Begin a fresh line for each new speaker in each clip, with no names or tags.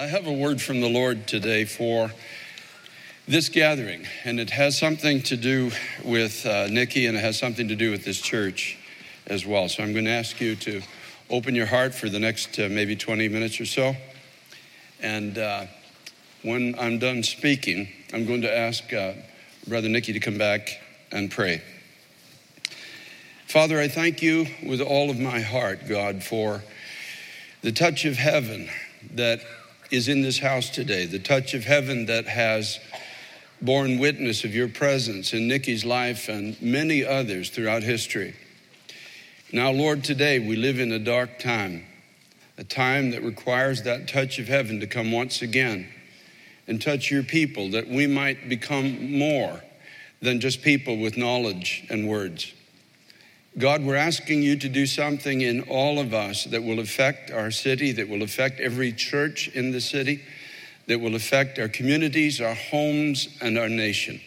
I have a word from the Lord today for this gathering, and it has something to do with uh, Nicky and it has something to do with this church as well. So I'm going to ask you to open your heart for the next uh, maybe 20 minutes or so. And uh, when I'm done speaking, I'm going to ask uh, Brother Nicky to come back and pray. Father, I thank you with all of my heart, God, for the touch of heaven that is in this house today, the touch of heaven that has borne witness of your presence in Nicky's life and many others throughout history. Now, Lord, today we live in a dark time, a time that requires that touch of heaven to come once again and touch your people, that we might become more than just people with knowledge and words. God, we're asking you to do something in all of us that will affect our city, that will affect every church in the city, that will affect our communities, our homes, and our nation.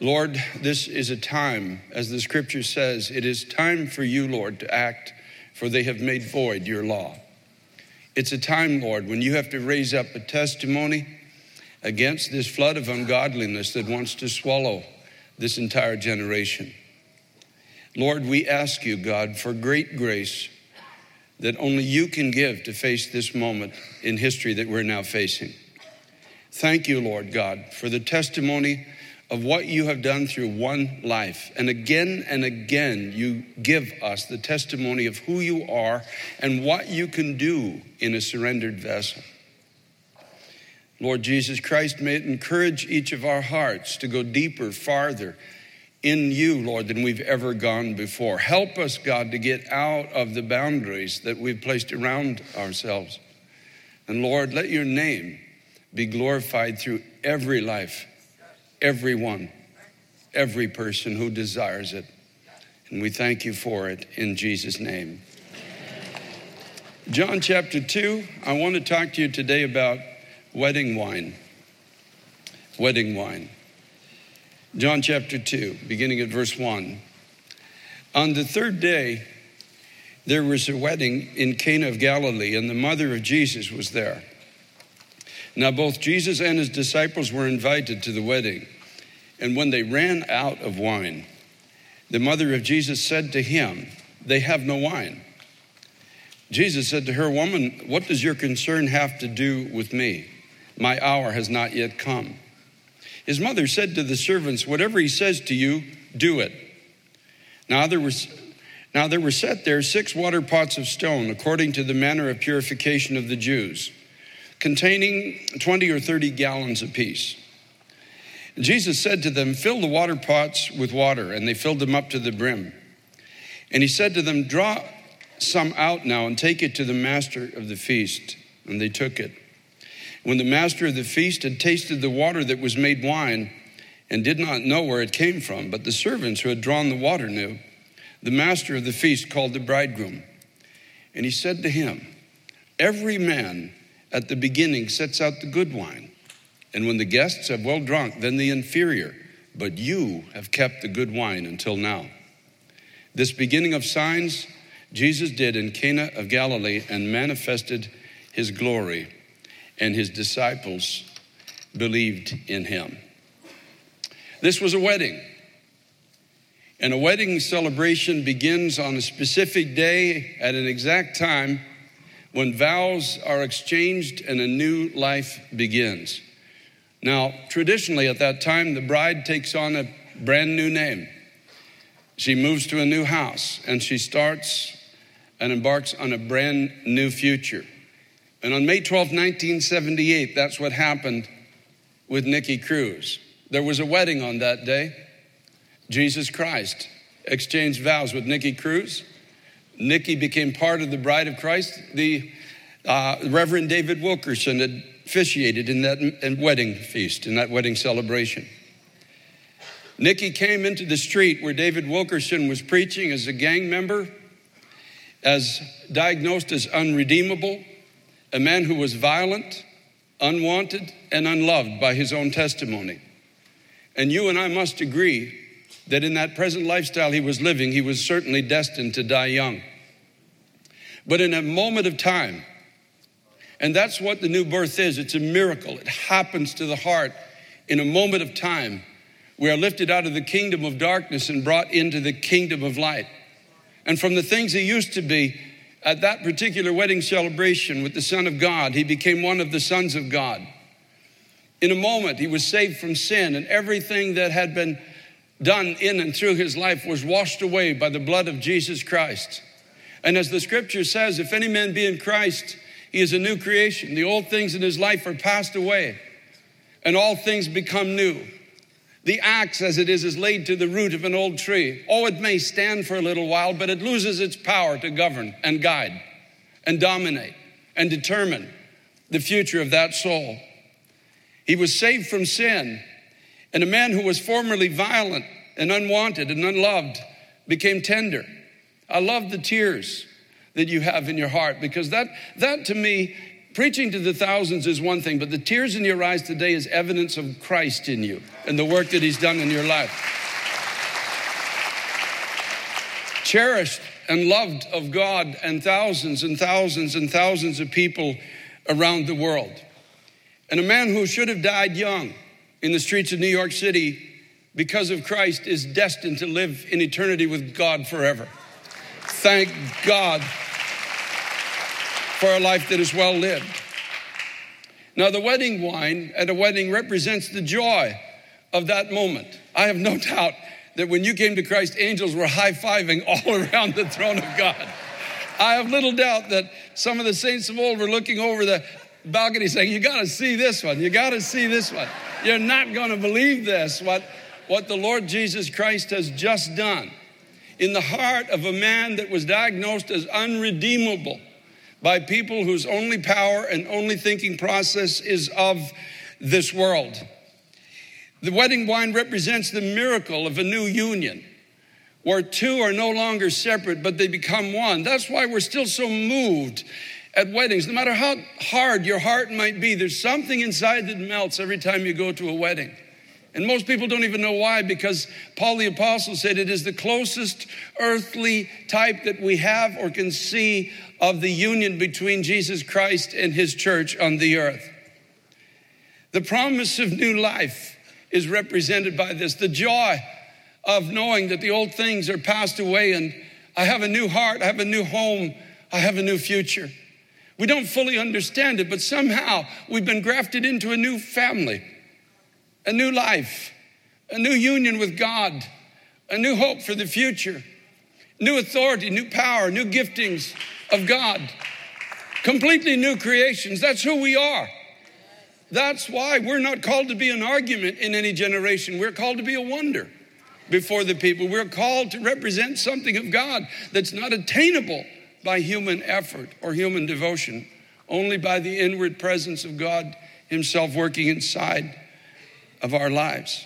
Lord, this is a time, as the scripture says, it is time for you, Lord, to act, for they have made void your law. It's a time, Lord, when you have to raise up a testimony against this flood of ungodliness that wants to swallow this entire generation. Lord, we ask you, God, for great grace that only you can give to face this moment in history that we're now facing. Thank you, Lord God, for the testimony of what you have done through one life. And again and again, you give us the testimony of who you are and what you can do in a surrendered vessel. Lord Jesus Christ, may it encourage each of our hearts to go deeper, farther, in you, Lord, than we've ever gone before. Help us, God, to get out of the boundaries that we've placed around ourselves. And Lord, let your name be glorified through every life, everyone, every person who desires it. And we thank you for it in Jesus' name. John chapter 2, I want to talk to you today about wedding wine. Wedding wine. John chapter 2, beginning at verse 1. On the third day, there was a wedding in Cana of Galilee, and the mother of Jesus was there. Now, both Jesus and his disciples were invited to the wedding. And when they ran out of wine, the mother of Jesus said to him, They have no wine. Jesus said to her, Woman, what does your concern have to do with me? My hour has not yet come. His mother said to the servants, Whatever he says to you, do it. Now there was now there were set there six water pots of stone, according to the manner of purification of the Jews, containing 20 or 30 gallons apiece. Jesus said to them, Fill the water pots with water, and they filled them up to the brim. And he said to them, Draw some out now and take it to the master of the feast. And they took it. When the master of the feast had tasted the water that was made wine and did not know where it came from, but the servants who had drawn the water knew, the master of the feast called the bridegroom. And he said to him, Every man at the beginning sets out the good wine, and when the guests have well drunk, then the inferior. But you have kept the good wine until now. This beginning of signs Jesus did in Cana of Galilee and manifested his glory and his disciples believed in him. This was a wedding. And a wedding celebration begins on a specific day at an exact time when vows are exchanged and a new life begins. Now, traditionally at that time, the bride takes on a brand new name. She moves to a new house and she starts and embarks on a brand new future. And on May 12, 1978, that's what happened with Nicky Cruz. There was a wedding on that day. Jesus Christ exchanged vows with Nicky Cruz. Nicky became part of the bride of Christ. The uh, Reverend David Wilkerson had officiated in that wedding feast, in that wedding celebration. Nicky came into the street where David Wilkerson was preaching as a gang member, as diagnosed as unredeemable a man who was violent, unwanted, and unloved by his own testimony. And you and I must agree that in that present lifestyle he was living, he was certainly destined to die young. But in a moment of time, And that's what the new birth is it's a miracle. It happens to the heart in a moment of time. We are lifted out of the kingdom of darkness and brought into the kingdom of light. And from the things he used to be, at that particular wedding celebration with the Son of God, he became one of the sons of God. In a moment, he was saved from sin, and everything that had been done in and through his life was washed away by the blood of Jesus Christ. And as the scripture says, if any man be in Christ, he is a new creation. The old things in his life are passed away, and all things become new. The axe, as it is, is laid to the root of an old tree. Oh, it may stand for a little while, but it loses its power to govern and guide and dominate and determine the future of that soul. He was saved from sin. And a man who was formerly violent and unwanted and unloved became tender. I love the tears that you have in your heart because that, that to me, preaching to the thousands is one thing, but the tears in your eyes today is evidence of Christ in you and the work that He's done in your life. Cherished and loved of God and thousands and thousands and thousands of people around the world and a man who should have died young in the streets of New York City because of Christ is destined to live in eternity with God forever. Thank God for a life that is well lived. Now, the wedding wine at a wedding represents the joy of that moment. I have no doubt that when you came to Christ, angels were high fiving all around the throne of God. I have little doubt that some of the saints of old were looking over the balcony saying, You got to see this one. You got to see this one. You're not going to believe this, what, what the Lord Jesus Christ has just done in the heart of a man that was diagnosed as unredeemable by people whose only power and only thinking process is of this world. The wedding wine represents the miracle of a new union where two are no longer separate, but they become one. That's why we're still so moved at weddings, no matter how hard your heart might be, there's something inside that melts every time you go to a wedding. And most people don't even know why, because Paul the Apostle said it is the closest earthly type that we have or can see of the union between Jesus Christ and his church on the earth. The promise of new life is represented by this the joy of knowing that the old things are passed away and I have a new heart, I have a new home, I have a new future. We don't fully understand it, but somehow we've been grafted into a new family, a new life, a new union with God, a new hope for the future, new authority, new power, new giftings of God, completely new creations. That's who we are. That's why we're not called to be an argument in any generation. We're called to be a wonder before the people. We're called to represent something of God that's not attainable by human effort or human devotion, only by the inward presence of God Himself working inside of our lives.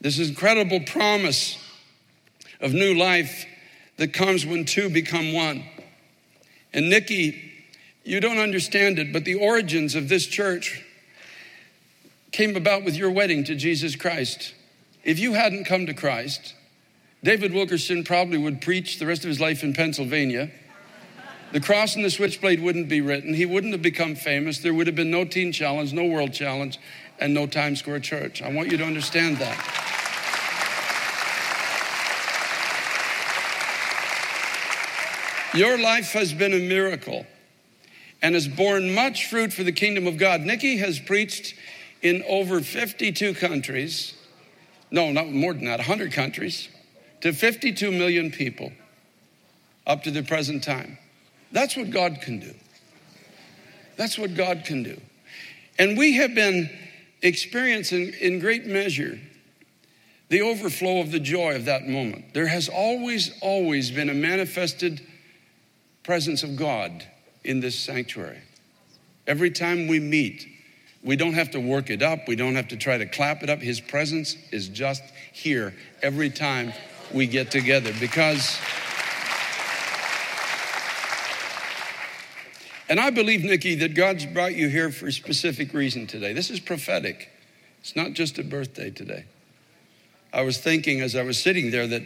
This incredible promise of new life that comes when two become one. And Nicky, you don't understand it, but the origins of this church came about with your wedding to Jesus Christ. If you hadn't come to Christ, David Wilkerson probably would preach the rest of his life in Pennsylvania. The cross and the switchblade wouldn't be written. He wouldn't have become famous. There would have been no teen challenge, no world challenge, and no Times Square church. I want you to understand that. Your life has been a miracle and has borne much fruit for the kingdom of God. Nicky has preached in over 52 countries. No, not more than that, 100 countries to 52 million people up to the present time. That's what God can do. That's what God can do. And we have been experiencing in great measure the overflow of the joy of that moment. There has always, always been a manifested presence of God in this sanctuary. Every time we meet, we don't have to work it up, we don't have to try to clap it up. His presence is just here every time we get together because. And I believe, Nicky, that God's brought you here for a specific reason today. This is prophetic. It's not just a birthday today. I was thinking as I was sitting there that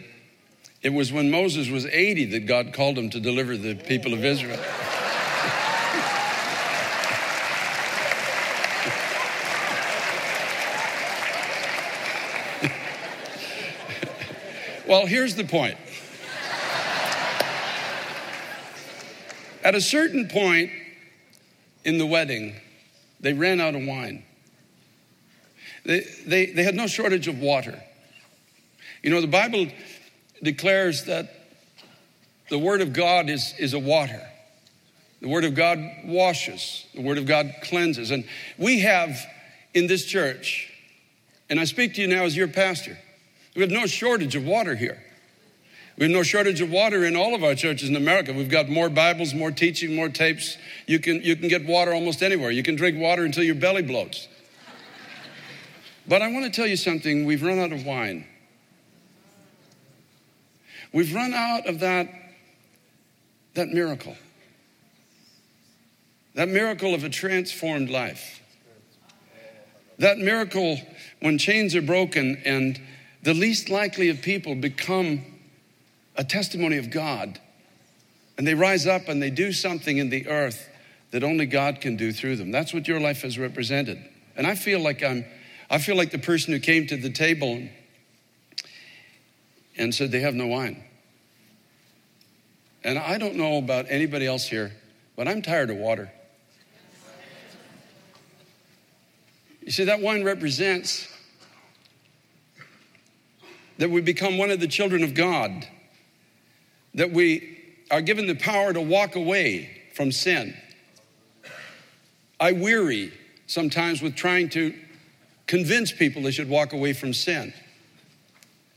it was when Moses was 80 that God called him to deliver the people of Israel. well, here's the point. At a certain point in the wedding, they ran out of wine. They, they, they had no shortage of water. You know, the Bible declares that the Word of God is, is a water. The Word of God washes, the Word of God cleanses. And we have in this church, and I speak to you now as your pastor, we have no shortage of water here. We have no shortage of water in all of our churches in America. We've got more Bibles, more teaching, more tapes. You can, you can get water almost anywhere. You can drink water until your belly bloats. But I want to tell you something we've run out of wine. We've run out of that, that miracle. That miracle of a transformed life. That miracle when chains are broken and the least likely of people become a testimony of God. And they rise up and they do something in the earth that only God can do through them. That's what your life has represented. And I feel like I'm I feel like the person who came to the table and said they have no wine. And I don't know about anybody else here, but I'm tired of water. You see, that wine represents that we become one of the children of God, that we are given the power to walk away from sin. I weary sometimes with trying to convince people they should walk away from sin.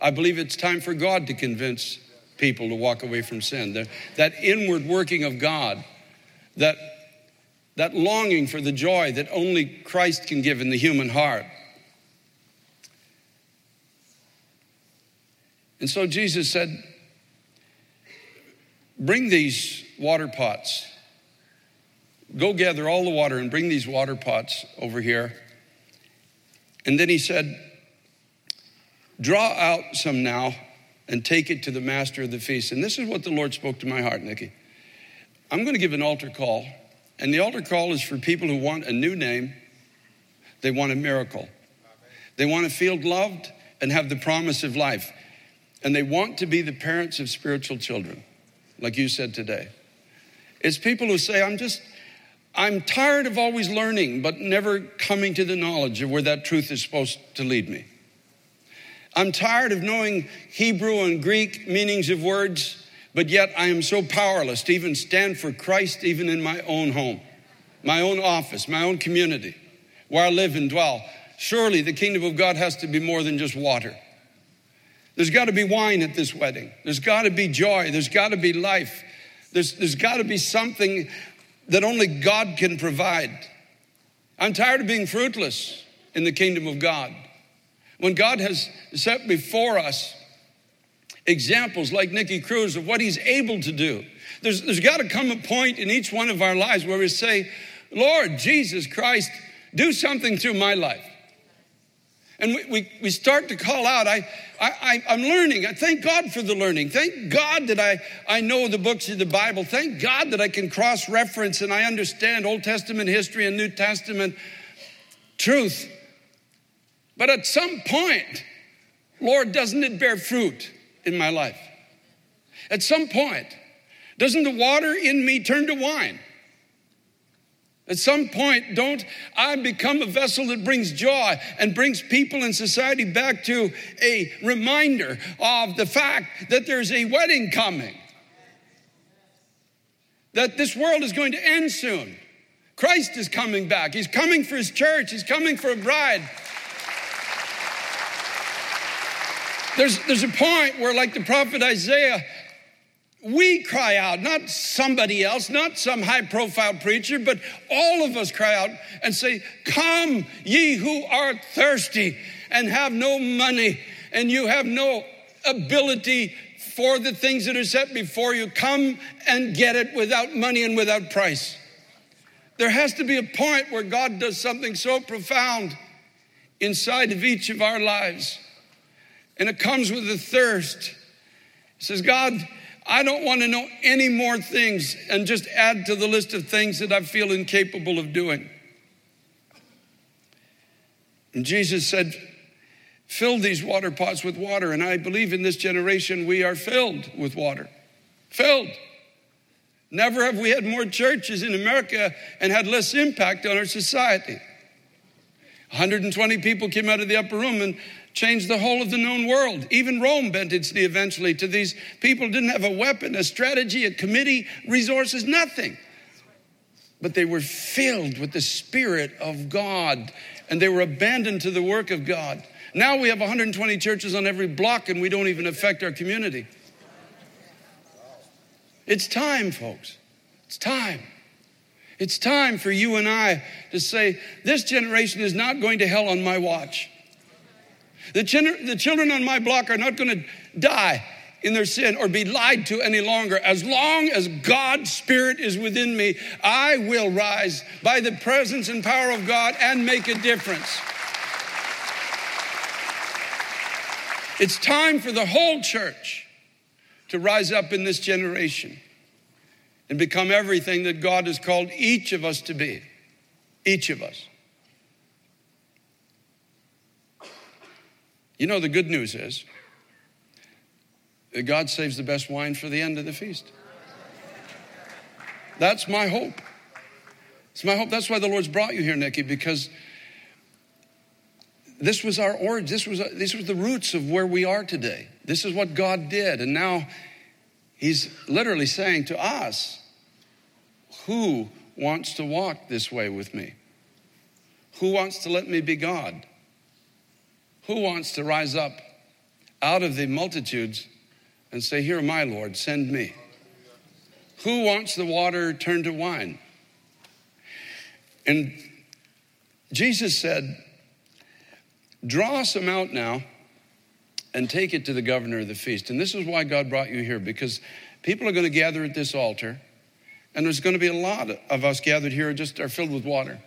I believe it's time for God to convince people to walk away from sin. That inward working of God, that, that longing for the joy that only Christ can give in the human heart. And so Jesus said, Bring these water pots. Go gather all the water and bring these water pots over here. And then he said, Draw out some now and take it to the master of the feast. And this is what the Lord spoke to my heart, Nicky. I'm going to give an altar call, and the altar call is for people who want a new name, they want a miracle. They want to feel loved and have the promise of life. And they want to be the parents of spiritual children, like you said today. It's people who say, I'm just, I'm tired of always learning, but never coming to the knowledge of where that truth is supposed to lead me. I'm tired of knowing Hebrew and Greek meanings of words, but yet I am so powerless to even stand for Christ, even in my own home, my own office, my own community, where I live and dwell. Surely the kingdom of God has to be more than just water. There's got to be wine at this wedding. There's got to be joy. There's got to be life. There's, there's got to be something that only God can provide. I'm tired of being fruitless in the kingdom of God. When God has set before us examples like Nicky Cruz of what he's able to do, there's, there's got to come a point in each one of our lives where we say, Lord Jesus Christ, do something through my life. And we, we, we, start to call out. I, I, I'm learning. I thank God for the learning. Thank God that I, I know the books of the Bible. Thank God that I can cross reference and I understand Old Testament history and New Testament truth. But at some point, Lord, doesn't it bear fruit in my life? At some point, doesn't the water in me turn to wine? At some point, don't I become a vessel that brings joy and brings people in society back to a reminder of the fact that there's a wedding coming? That this world is going to end soon. Christ is coming back. He's coming for his church, he's coming for a bride. There's, there's a point where, like the prophet Isaiah, we cry out, not somebody else, not some high profile preacher, but all of us cry out and say, Come, ye who are thirsty and have no money and you have no ability for the things that are set before you. Come and get it without money and without price. There has to be a point where God does something so profound inside of each of our lives. And it comes with a thirst. He says, God, I don't want to know any more things and just add to the list of things that I feel incapable of doing. And Jesus said, Fill these water pots with water. And I believe in this generation we are filled with water. Filled. Never have we had more churches in America and had less impact on our society. 120 people came out of the upper room and changed the whole of the known world. Even Rome bent its knee eventually to these people didn't have a weapon, a strategy, a committee, resources, nothing. But they were filled with the Spirit of God and they were abandoned to the work of God. Now we have 120 churches on every block and we don't even affect our community. It's time, folks. It's time. It's time for you and I to say, this generation is not going to hell on my watch. The, ch- the children on my block are not going to die in their sin or be lied to any longer. As long as God's Spirit is within me, I will rise by the presence and power of God and make a difference. It's time for the whole church to rise up in this generation and become everything that God has called each of us to be. Each of us. You know, the good news is that God saves the best wine for the end of the feast. That's my hope. It's my hope. That's why the Lord's brought you here, Nicky, because this was our origin. This was, this was the roots of where we are today. This is what God did. And now He's literally saying to us, Who wants to walk this way with me? Who wants to let me be God? Who wants to rise up out of the multitudes and say, Here I, Lord, send me? Who wants the water turned to wine? And Jesus said, Draw some out now and take it to the governor of the feast. And this is why God brought you here, because people are going to gather at this altar, and there's going to be a lot of us gathered here just are filled with water.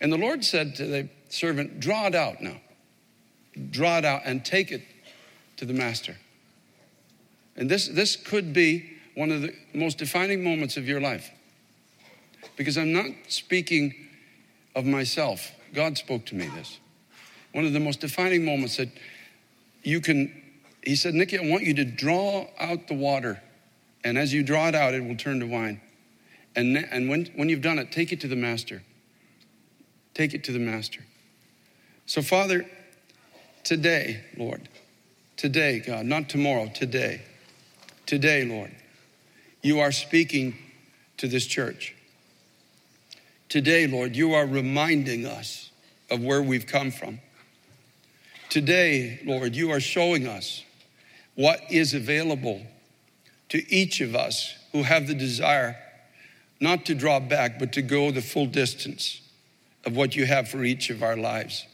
And the Lord said to the servant, Draw it out now. Draw it out and take it to the master. And this, this could be one of the most defining moments of your life. Because I'm not speaking of myself. God spoke to me this. One of the most defining moments that you can, he said, Nicky, I want you to draw out the water. And as you draw it out, it will turn to wine. And, and when, when you've done it, take it to the master. Take it to the master. So, Father, today, Lord, today, God, not tomorrow, today, today, Lord, you are speaking to this church. Today, Lord, you are reminding us of where we've come from. Today, Lord, you are showing us what is available to each of us who have the desire not to draw back, but to go the full distance of what you have for each of our lives.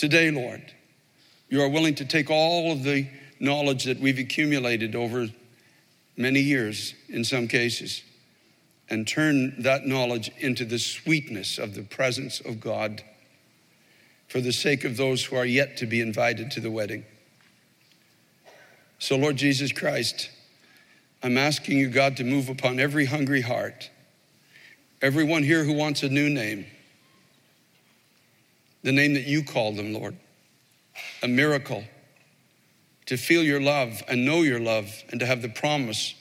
Today, Lord, you are willing to take all of the knowledge that we've accumulated over many years in some cases and turn that knowledge into the sweetness of the presence of God for the sake of those who are yet to be invited to the wedding. So, Lord Jesus Christ, I'm asking you, God, to move upon every hungry heart, everyone here who wants a new name, the name that you call them, Lord, a miracle, to feel your love and know your love and to have the promise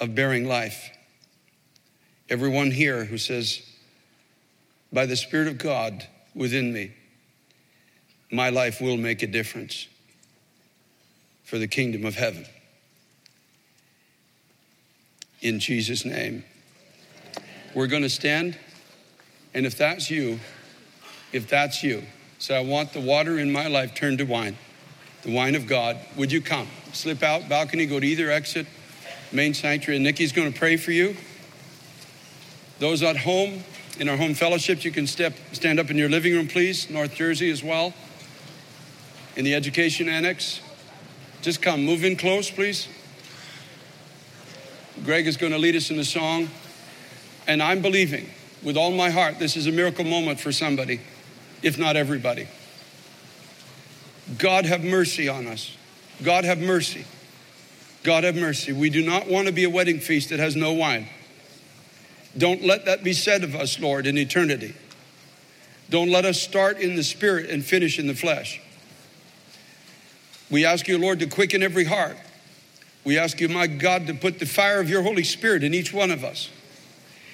of bearing life. Everyone here who says, by the Spirit of God within me, my life will make a difference for the kingdom of heaven. In Jesus' name. We're going to stand, and if that's you, if that's you, say, I want the water in my life turned to wine, the wine of God, would you come? Slip out, balcony, go to either exit, main sanctuary, and Nicky's going to pray for you. Those at home, in our home fellowships, you can step, stand up in your living room, please, North Jersey as well in the education annex. Just come, move in close, please. Greg is going to lead us in a song. And I'm believing with all my heart this is a miracle moment for somebody, if not everybody. God have mercy on us. God have mercy. God have mercy. We do not want to be a wedding feast that has no wine. Don't let that be said of us, Lord, in eternity. Don't let us start in the spirit and finish in the flesh. We ask you, Lord, to quicken every heart. We ask you, my God, to put the fire of your Holy Spirit in each one of us.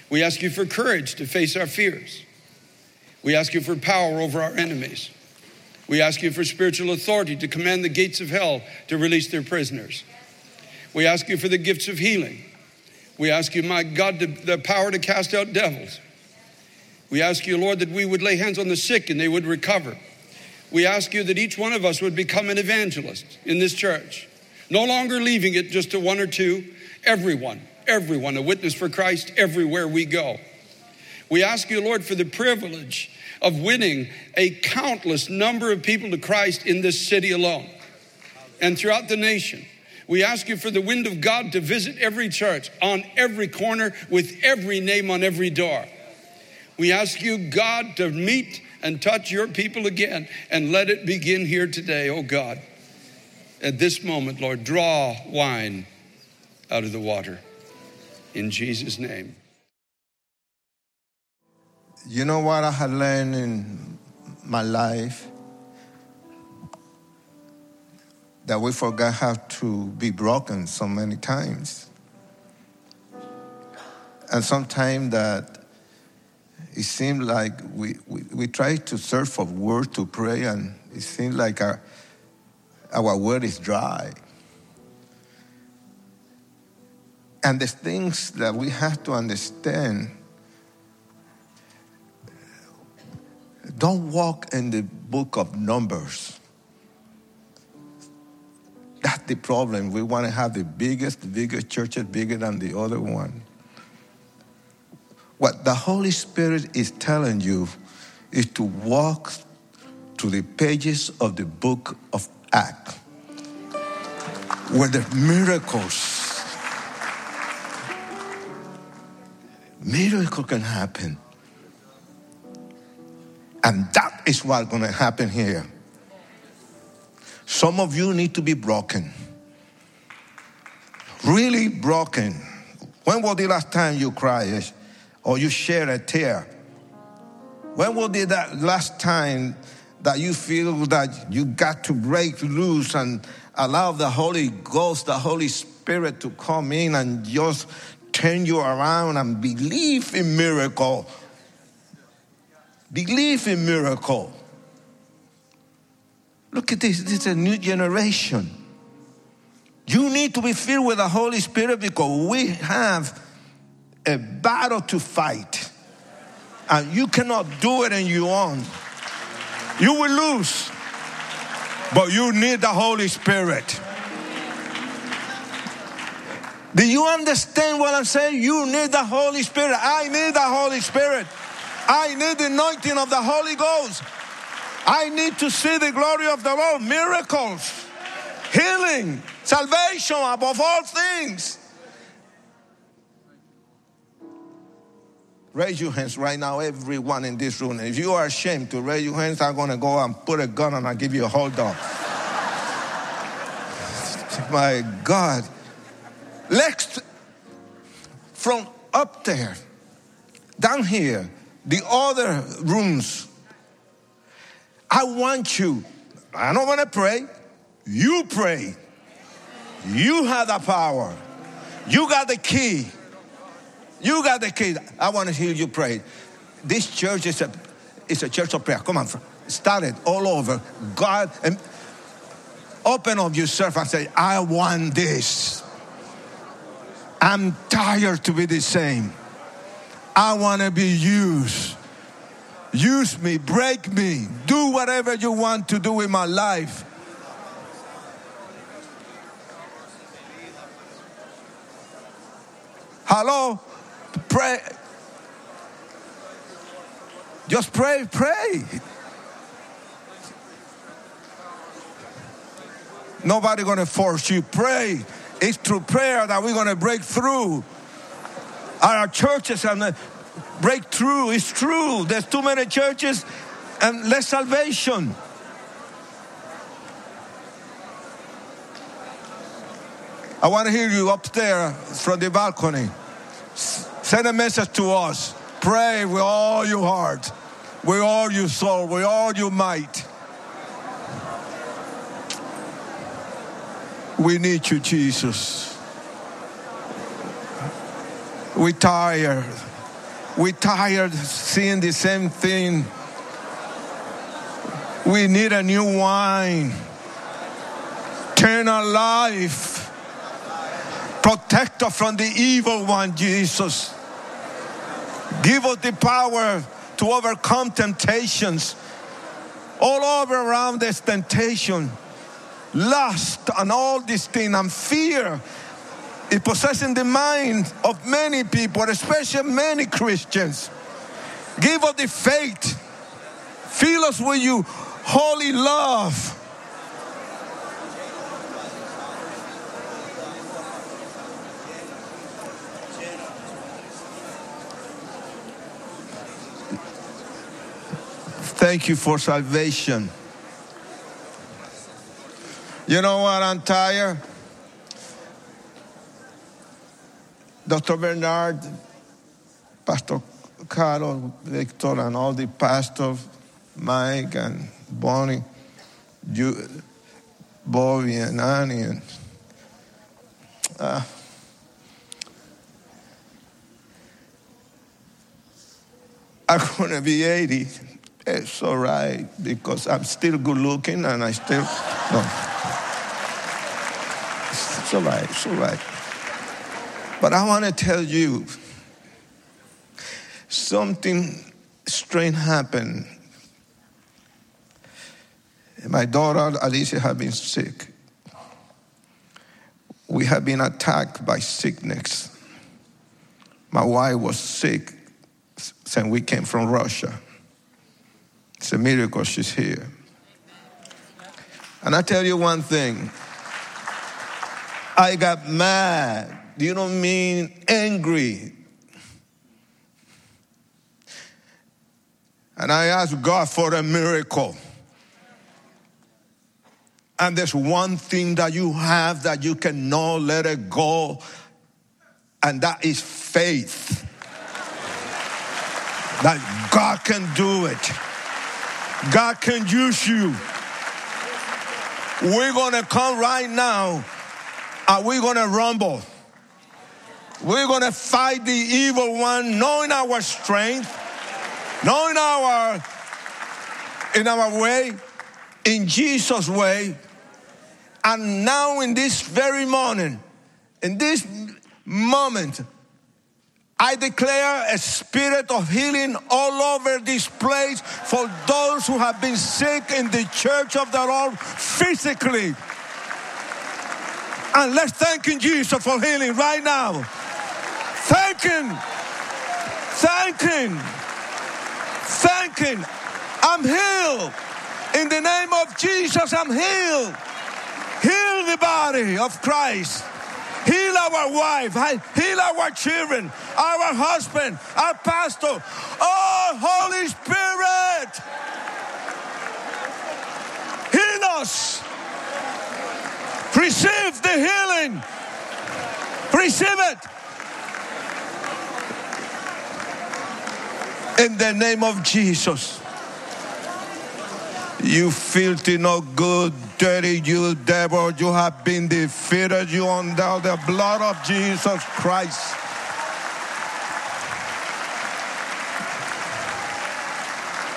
We ask you for courage to face our fears. We ask you for power over our enemies. We ask you for spiritual authority to command the gates of hell to release their prisoners. We ask you for the gifts of healing. We ask you, my God, to, the power to cast out devils. We ask you, Lord, that we would lay hands on the sick and they would recover. We ask you that each one of us would become an evangelist in this church, no longer leaving it just to one or two, everyone everyone, a witness for Christ everywhere we go. We ask you, Lord, for the privilege of winning a countless number of people to Christ in this city alone and throughout the nation. We ask you for the wind of God to visit every church on every corner with every name on every door. We ask you, God, to meet and touch your people again and let it begin here today, oh God. At this moment, Lord, draw wine out of the water in Jesus' name.
You know what I had learned in my life? That we forgot how to be broken so many times. And sometimes that it seemed like we, we, we try to search for words to pray, and it seems like our, our word is dry. And the things that we have to understand don't walk in the book of Numbers. That's the problem. We want to have the biggest, biggest churches, bigger than the other one. What the Holy Spirit is telling you is to walk to the pages of the book of Acts, where the miracles miracle can happen. And that is what's going to happen here. Some of you need to be broken. Really broken. When was the last time you cried or you shed a tear? When was the last time that you feel that you got to break loose and allow the Holy Ghost, the Holy Spirit to come in and just turn you around and believe in miracle. Believe in miracle. Look at this. This is a new generation. You need to be filled with the Holy Spirit because we have a battle to fight. And you cannot do it on your own. You will lose. But you need the Holy Spirit. Do you understand what I'm saying? You need the Holy Spirit. I need the Holy Spirit. I need the anointing of the Holy Ghost. I need to see the glory of the Lord, miracles, healing, salvation above all things. Raise your hands right now, everyone in this room. If you are ashamed to raise your hands, I'm going to go and put a gun on and I'll give you a hold on. My God. Let's, from up there, down here, the other rooms, I want you, I don't want to pray, you pray. You have the power. You got the key. You got the key. I want to hear you pray. This church is a, is a church of prayer. Come on, start it all over. God, and open up yourself and say, I want this. I'm tired to be the same. I want to be used. Use me, break me, do whatever you want to do in my life. Hello? Pray. Just pray, pray. Nobody gonna force you. Pray. It's through prayer that we're to break through. Our churches and break through. It's true. There's too many churches and less salvation. I want to hear you up there from the balcony. Send a message to us. Pray with all your heart. with all your soul, with all your might. We need you, Jesus. We tired. We tired seeing the same thing. We need a new wine. Turn our life. Protect us from the evil one, Jesus. Give us the power to overcome temptations. All over around this temptation, lust, and all these things, and fear is possessing the mind of many people, especially many Christians. Give us the faith. Fill us with you holy love. Thank you for salvation. You know what? I'm tired. Dr. Bernard, Pastor Carol, Victor, and all the pastors, Mike and Bonnie, you, Bobby and Annie, and uh, I'm to be 80. It's all right because I'm still good looking and I still. No. It's all right, it's all right. But I want to tell you something strange happened. My daughter Alicia had been sick. We had been attacked by sickness. My wife was sick since we came from Russia. It's a miracle she's here. And I tell you one thing I got mad. You I mean? Angry. And I asked God for a miracle. And there's one thing that you have that you cannot let it go, and that is faith. That God can do it. God can use you. We're to come right now and we're going to rumble. We're going to fight the evil one, knowing our strength, knowing our in our way, in Jesus' way. And now, in this very morning, in this moment, I declare a spirit of healing all over this place for those who have been sick in the church of the Lord physically. And let's thank Jesus for healing right now. Thank Him. Thank Him. Thank Him. I'm healed. In the name of Jesus, I'm healed. Heal the body of Christ. Heal our wife, heal our children, our husband, our pastor. Oh, Holy Spirit, heal us. Receive the healing. Receive it. In the name of Jesus. You filthy, no good, dirty, you devil. You have been defeated. You under the blood of Jesus Christ.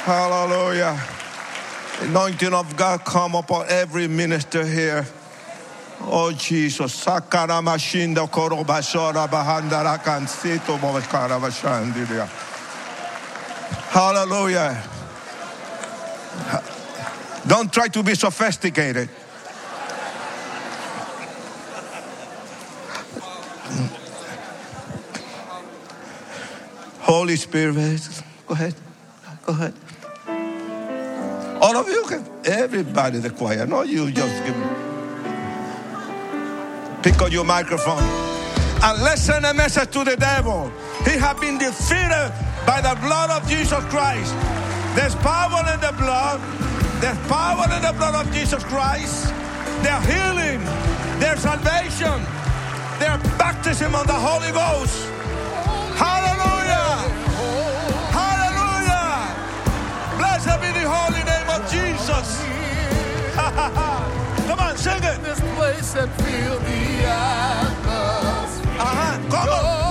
Hallelujah. Anointing of God come upon every minister here. Oh Jesus. Sakaramashinda korobashora bahandara kansito bovashkarabashandiria. Hallelujah. Don't try to be sophisticated. Holy Spirit, go ahead. Go ahead. All of you can, everybody, the choir. No, you just give me. Pick up your microphone and listen a message to the devil. He has been defeated by the blood of Jesus Christ. There's power in the blood. There's power in the blood of Jesus Christ. There's healing. There's salvation. There's baptism on the Holy Ghost. Hallelujah. Hallelujah. Blessed be the holy name of Jesus. Come on, sing it. This place feel the atmosphere. Uh-huh. Come on.